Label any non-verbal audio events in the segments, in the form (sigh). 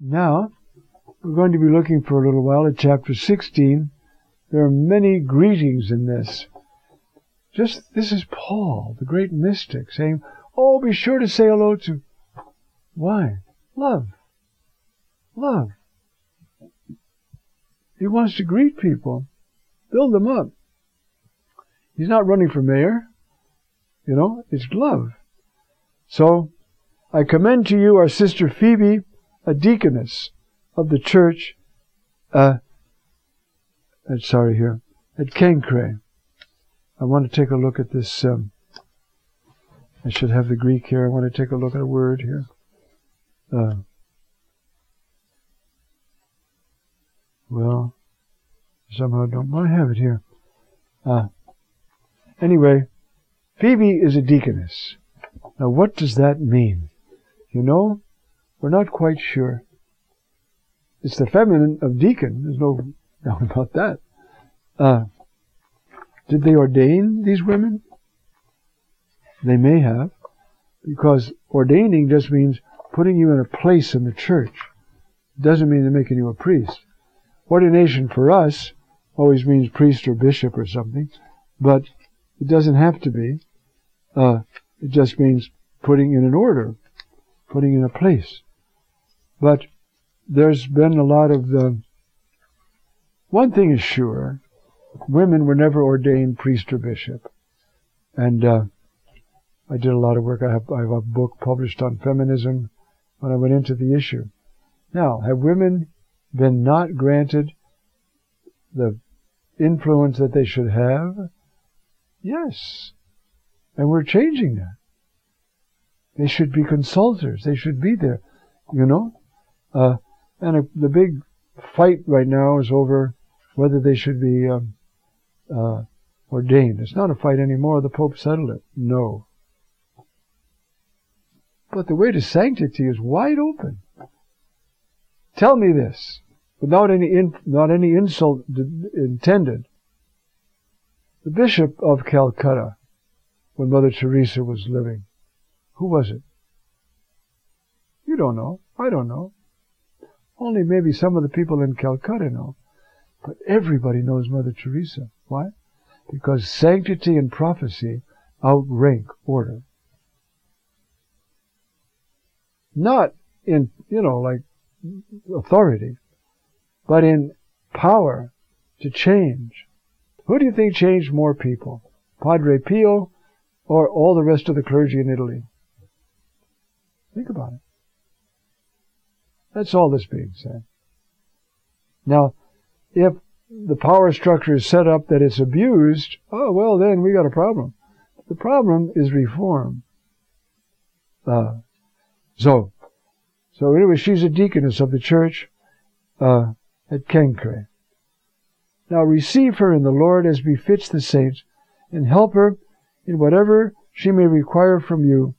Now, we're going to be looking for a little while at chapter 16. There are many greetings in this. Just, this is Paul, the great mystic, saying, Oh, be sure to say hello to. Why? Love. Love. He wants to greet people, build them up. He's not running for mayor. You know, it's love. So, I commend to you our sister Phoebe, a deaconess of the church, uh, at, sorry here, at Cenchreae. I want to take a look at this, um, I should have the Greek here. I want to take a look at a word here. Uh, well, somehow I don't, I have it here. Uh, anyway, Phoebe is a deaconess. Now, what does that mean? You know, we're not quite sure. It's the feminine of deacon. There's no (laughs) doubt about that. Uh, did they ordain these women? They may have, because ordaining just means putting you in a place in the church. It doesn't mean they're making you a priest. Ordination for us always means priest or bishop or something, but it doesn't have to be. Uh, it just means putting in an order, putting in a place. But there's been a lot of the. One thing is sure, women were never ordained priest or bishop, and uh, I did a lot of work. I have, I have a book published on feminism when I went into the issue. Now, have women been not granted the influence that they should have? Yes. And we're changing that. They should be consultors. They should be there, you know? Uh, and a, the big fight right now is over whether they should be um, uh, ordained. It's not a fight anymore. The Pope settled it. No. But the way to sanctity is wide open. Tell me this, without any in, not any insult intended. The Bishop of Calcutta, when Mother Teresa was living, who was it? You don't know. I don't know. Only maybe some of the people in Calcutta know. But everybody knows Mother Teresa. Why? Because sanctity and prophecy outrank order. Not in, you know, like authority, but in power to change. Who do you think changed more people? Padre Pio or all the rest of the clergy in Italy? Think about it. That's all that's being said. Now, if the power structure is set up that it's abused, oh, well, then we got a problem. The problem is reform. Uh, so, so anyway, she's a deaconess of the church uh, at Cenchreae. Now receive her in the Lord as befits the saints, and help her in whatever she may require from you,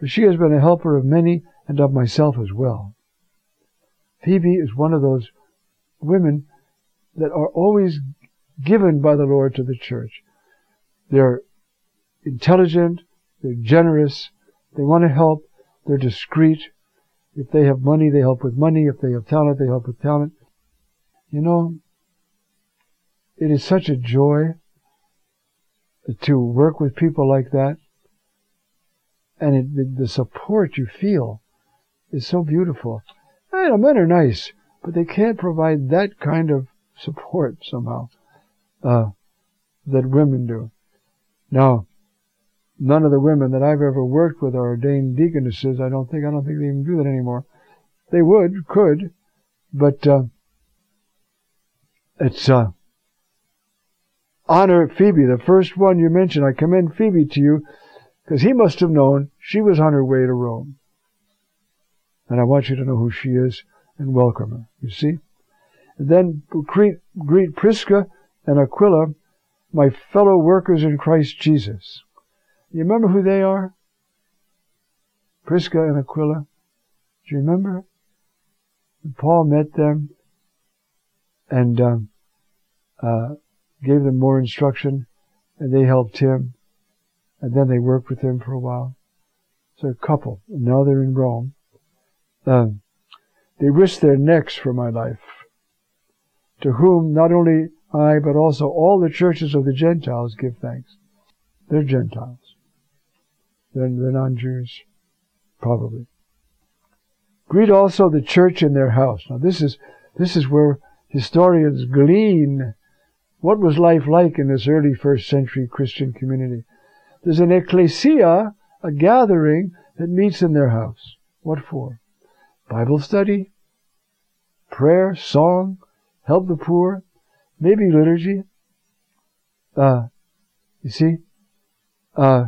for she has been a helper of many and of myself as well. Phoebe is one of those women that are always given by the Lord to the church. They're intelligent, they're generous, they want to help, they're discreet. If they have money, they help with money. If they have talent, they help with talent. You know, it is such a joy to work with people like that. And it, the, the, support you feel is so beautiful. And men are nice, but they can't provide that kind of support somehow uh, that women do. Now, none of the women that I've ever worked with are ordained deaconesses. I don't think I don't think they even do that anymore. They would, could, but uh, it's uh, honor Phoebe, the first one you mentioned. I commend Phoebe to you because he must have known she was on her way to Rome. And I want you to know who she is and welcome her. You see? And then greet, greet Prisca and Aquila, my fellow workers in Christ Jesus. You remember who they are? Prisca and Aquila. Do you remember? And Paul met them and um, uh, gave them more instruction, and they helped him, and then they worked with him for a while. So a couple, and now they're in Rome. Um, They risk their necks for my life. To whom not only I, but also all the churches of the Gentiles give thanks. They're Gentiles. They're, they're non-Jews. Probably. Greet also the church in their house. Now this is, this is where historians glean what was life like in this early first century Christian community. There's an ecclesia, a gathering that meets in their house. What for? Bible study, prayer, song, help the poor, maybe liturgy. Uh, you see, uh,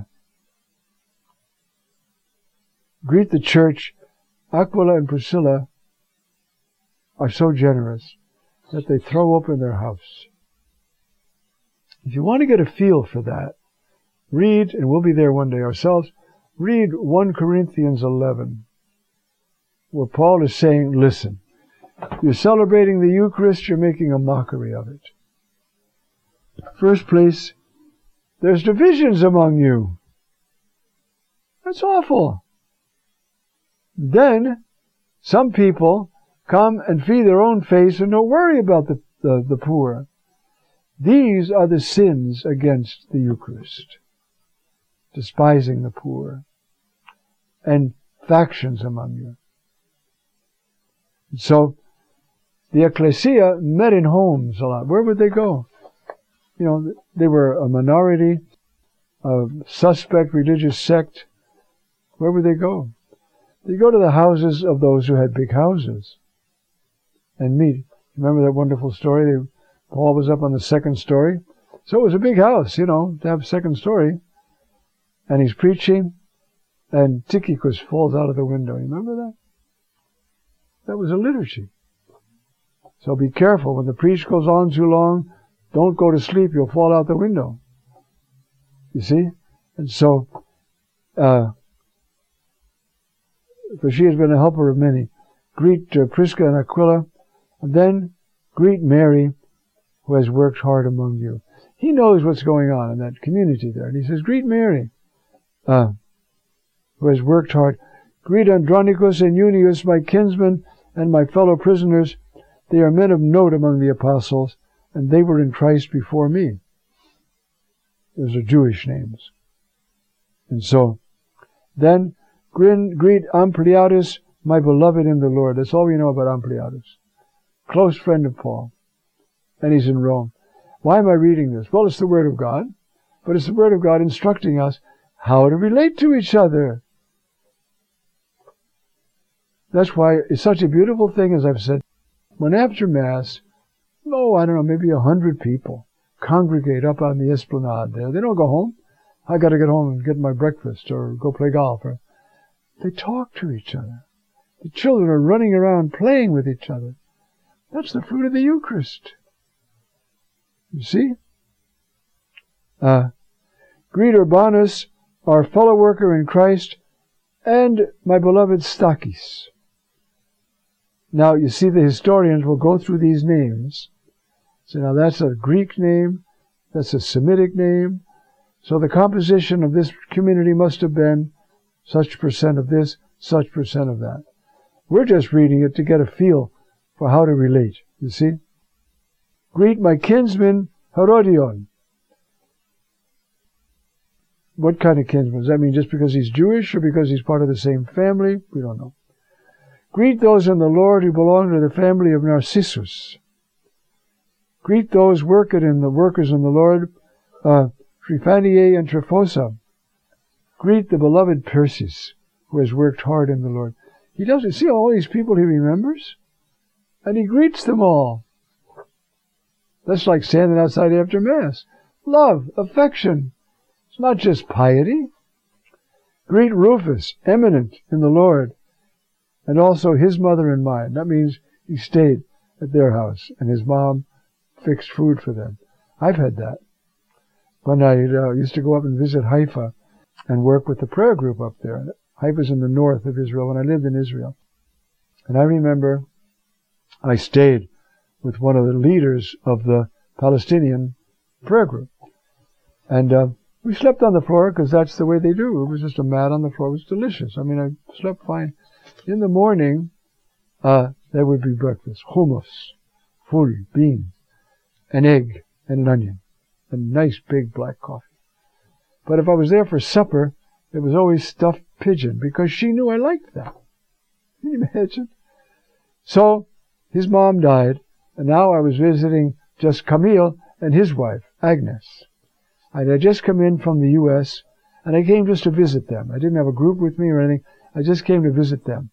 greet the church. Aquila and Priscilla are so generous that they throw open their house. If you want to get a feel for that, read, and we'll be there one day ourselves, read 1 Corinthians 11, where Paul is saying, listen, you're celebrating the Eucharist, you're making a mockery of it. First place, there's divisions among you. That's awful. Then, some people come and feed their own face and don't worry about the, the, the poor. These are the sins against the Eucharist. Despising the poor. And factions among you. So, the ecclesia met in homes a lot. Where would they go? You know, they were a minority, a suspect religious sect. Where would they go? They go to the houses of those who had big houses and meet. Remember that wonderful story? Paul was up on the second story. So it was a big house, you know, to have a second story. And he's preaching, and Tychicus falls out of the window. You remember that? That was a liturgy. So be careful. When the preach goes on too long, don't go to sleep. You'll fall out the window. You see? And so, uh, for she has been a helper of many. Greet uh, Prisca and Aquila, and then greet Mary, who has worked hard among you. He knows what's going on in that community there. And he says, Greet Mary, uh, who has worked hard. Greet Andronicus and Junias, my kinsmen and my fellow prisoners. They are men of note among the apostles, and they were in Christ before me. Those are Jewish names. And so, then greet Ampliatus, my beloved in the Lord. That's all we know about Ampliatus. Close friend of Paul and he's in Rome. Why am I reading this? Well, it's the Word of God, but it's the Word of God instructing us how to relate to each other. That's why it's such a beautiful thing, as I've said. When after Mass, oh, I don't know, maybe a hundred people congregate up on the esplanade there. They don't go home. I got to get home and get my breakfast or go play golf. Or they talk to each other. The children are running around playing with each other. That's the fruit of the Eucharist. You see? Uh, greet Urbanus, our fellow worker in Christ, and my beloved Stachys. Now, you see, the historians will go through these names. So now that's a Greek name, that's a Semitic name. So the composition of this community must have been such percent of this, such percent of that. We're just reading it to get a feel for how to relate, you see? Greet my kinsman Herodion. What kind of kinsman? Does that mean just because he's Jewish or because he's part of the same family? We don't know. Greet those in the Lord who belong to the family of Narcissus. Greet those working in the workers in the Lord, uh, Tryphaena and Tryphosa. Greet the beloved Persis, who has worked hard in the Lord. He doesn't see all these people he remembers, and he greets them all. That's like standing outside after Mass. Love, affection. It's not just piety. Greet Rufus, eminent in the Lord, and also his mother and mine. That means he stayed at their house, and his mom fixed food for them. I've had that. When I uh, used to go up and visit Haifa and work with the prayer group up there. Haifa's in the north of Israel, and I lived in Israel. And I remember I stayed with one of the leaders of the Palestinian prayer group. And uh, we slept on the floor because that's the way they do. It was just a mat on the floor. It was delicious. I mean, I slept fine. In the morning, uh, that would be breakfast. Hummus, full, beans, an egg, and an onion, a nice big black coffee. But if I was there for supper, it was always stuffed pigeon because she knew I liked that. (laughs) Can you imagine? So his mom died, and now I was visiting just Camille and his wife, Agnes. I had just come in from the U.S., and I came just to visit them. I didn't have a group with me or anything. I just came to visit them.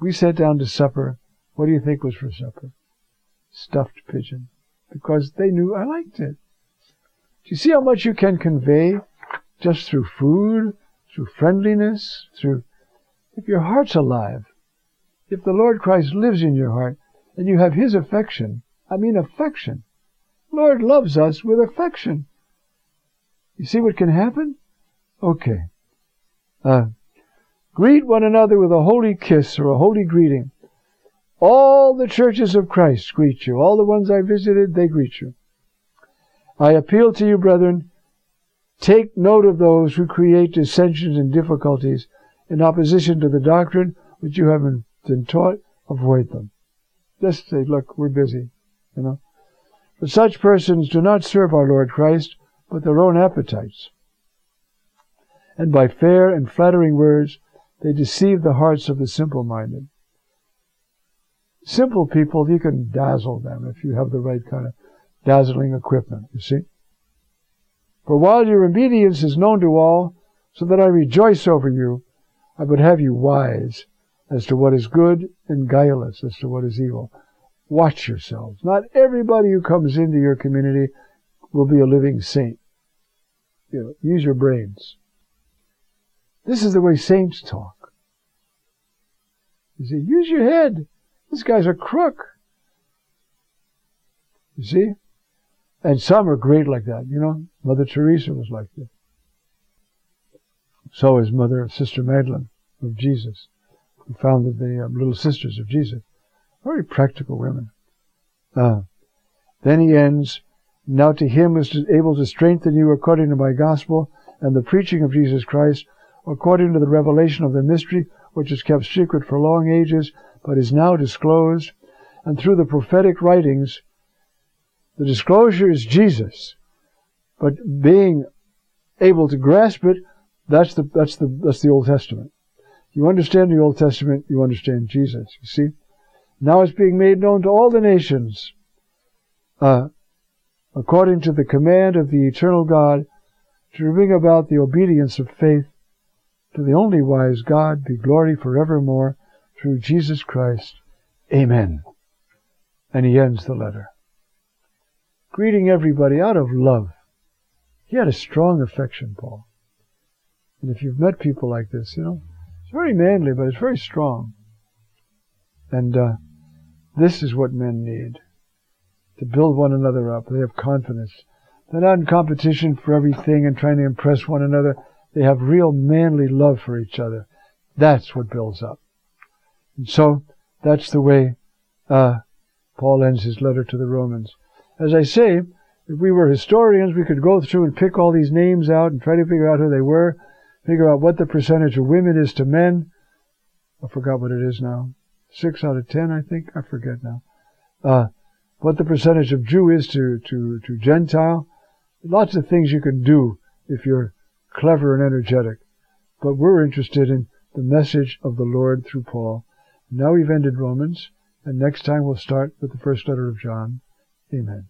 We sat down to supper. What do you think was for supper? Stuffed pigeon. Because they knew I liked it. Do you see how much you can convey just through food, through friendliness, through, if your heart's alive, if the Lord Christ lives in your heart, and you have His affection, I mean affection. Lord loves us with affection. You see what can happen? Okay. Uh, greet one another with a holy kiss or a holy greeting. All the churches of Christ greet you. All the ones I visited, they greet you. I appeal to you, brethren, take note of those who create dissensions and difficulties in opposition to the doctrine which you have been taught. Avoid them. Just say, look, we're busy, you know. But such persons do not serve our Lord Christ, but their own appetites. And by fair and flattering words, they deceive the hearts of the simple-minded. Simple people, you can dazzle them if you have the right kind of dazzling equipment, you see. For while your obedience is known to all, so that I rejoice over you, I would have you wise as to what is good and guileless as to what is evil. Watch yourselves. Not everybody who comes into your community will be a living saint. You know, use your brains. This is the way saints talk. You see, use your head. This guy's a crook. You see? And some are great like that. You know, Mother Teresa was like that. So is Mother, Sister Magdeleine of Jesus, who founded the um, Little Sisters of Jesus. Very practical women. Uh, then he ends, Now to him who is able to strengthen you according to my gospel and the preaching of Jesus Christ, according to the revelation of the mystery which is kept secret for long ages, but is now disclosed, and through the prophetic writings the disclosure is Jesus, but being able to grasp it, that's the that's the that's the Old Testament. You understand the Old Testament, you understand Jesus. You see, now it's being made known to all the nations, uh, according to the command of the eternal God, to bring about the obedience of faith. To the only wise God be glory forevermore through Jesus Christ. Amen. And he ends the letter greeting everybody out of love. He had a strong affection, Paul. And if you've met people like this, you know, it's very manly, but it's very strong. And uh, this is what men need to build one another up. They have confidence. They're not in competition for everything and trying to impress one another. They have real manly love for each other. That's what builds up. And so that's the way uh, Paul ends his letter to the Romans. As I say, if we were historians, we could go through and pick all these names out and try to figure out who they were, figure out what the percentage of women is to men. I forgot what it is now. Six out of ten, I think. I forget now. Uh, what the percentage of Jew is to, to, to Gentile. Lots of things you can do if you're clever and energetic. But we're interested in the message of the Lord through Paul. Now we've ended Romans, and next time we'll start with the first letter of John. Amen.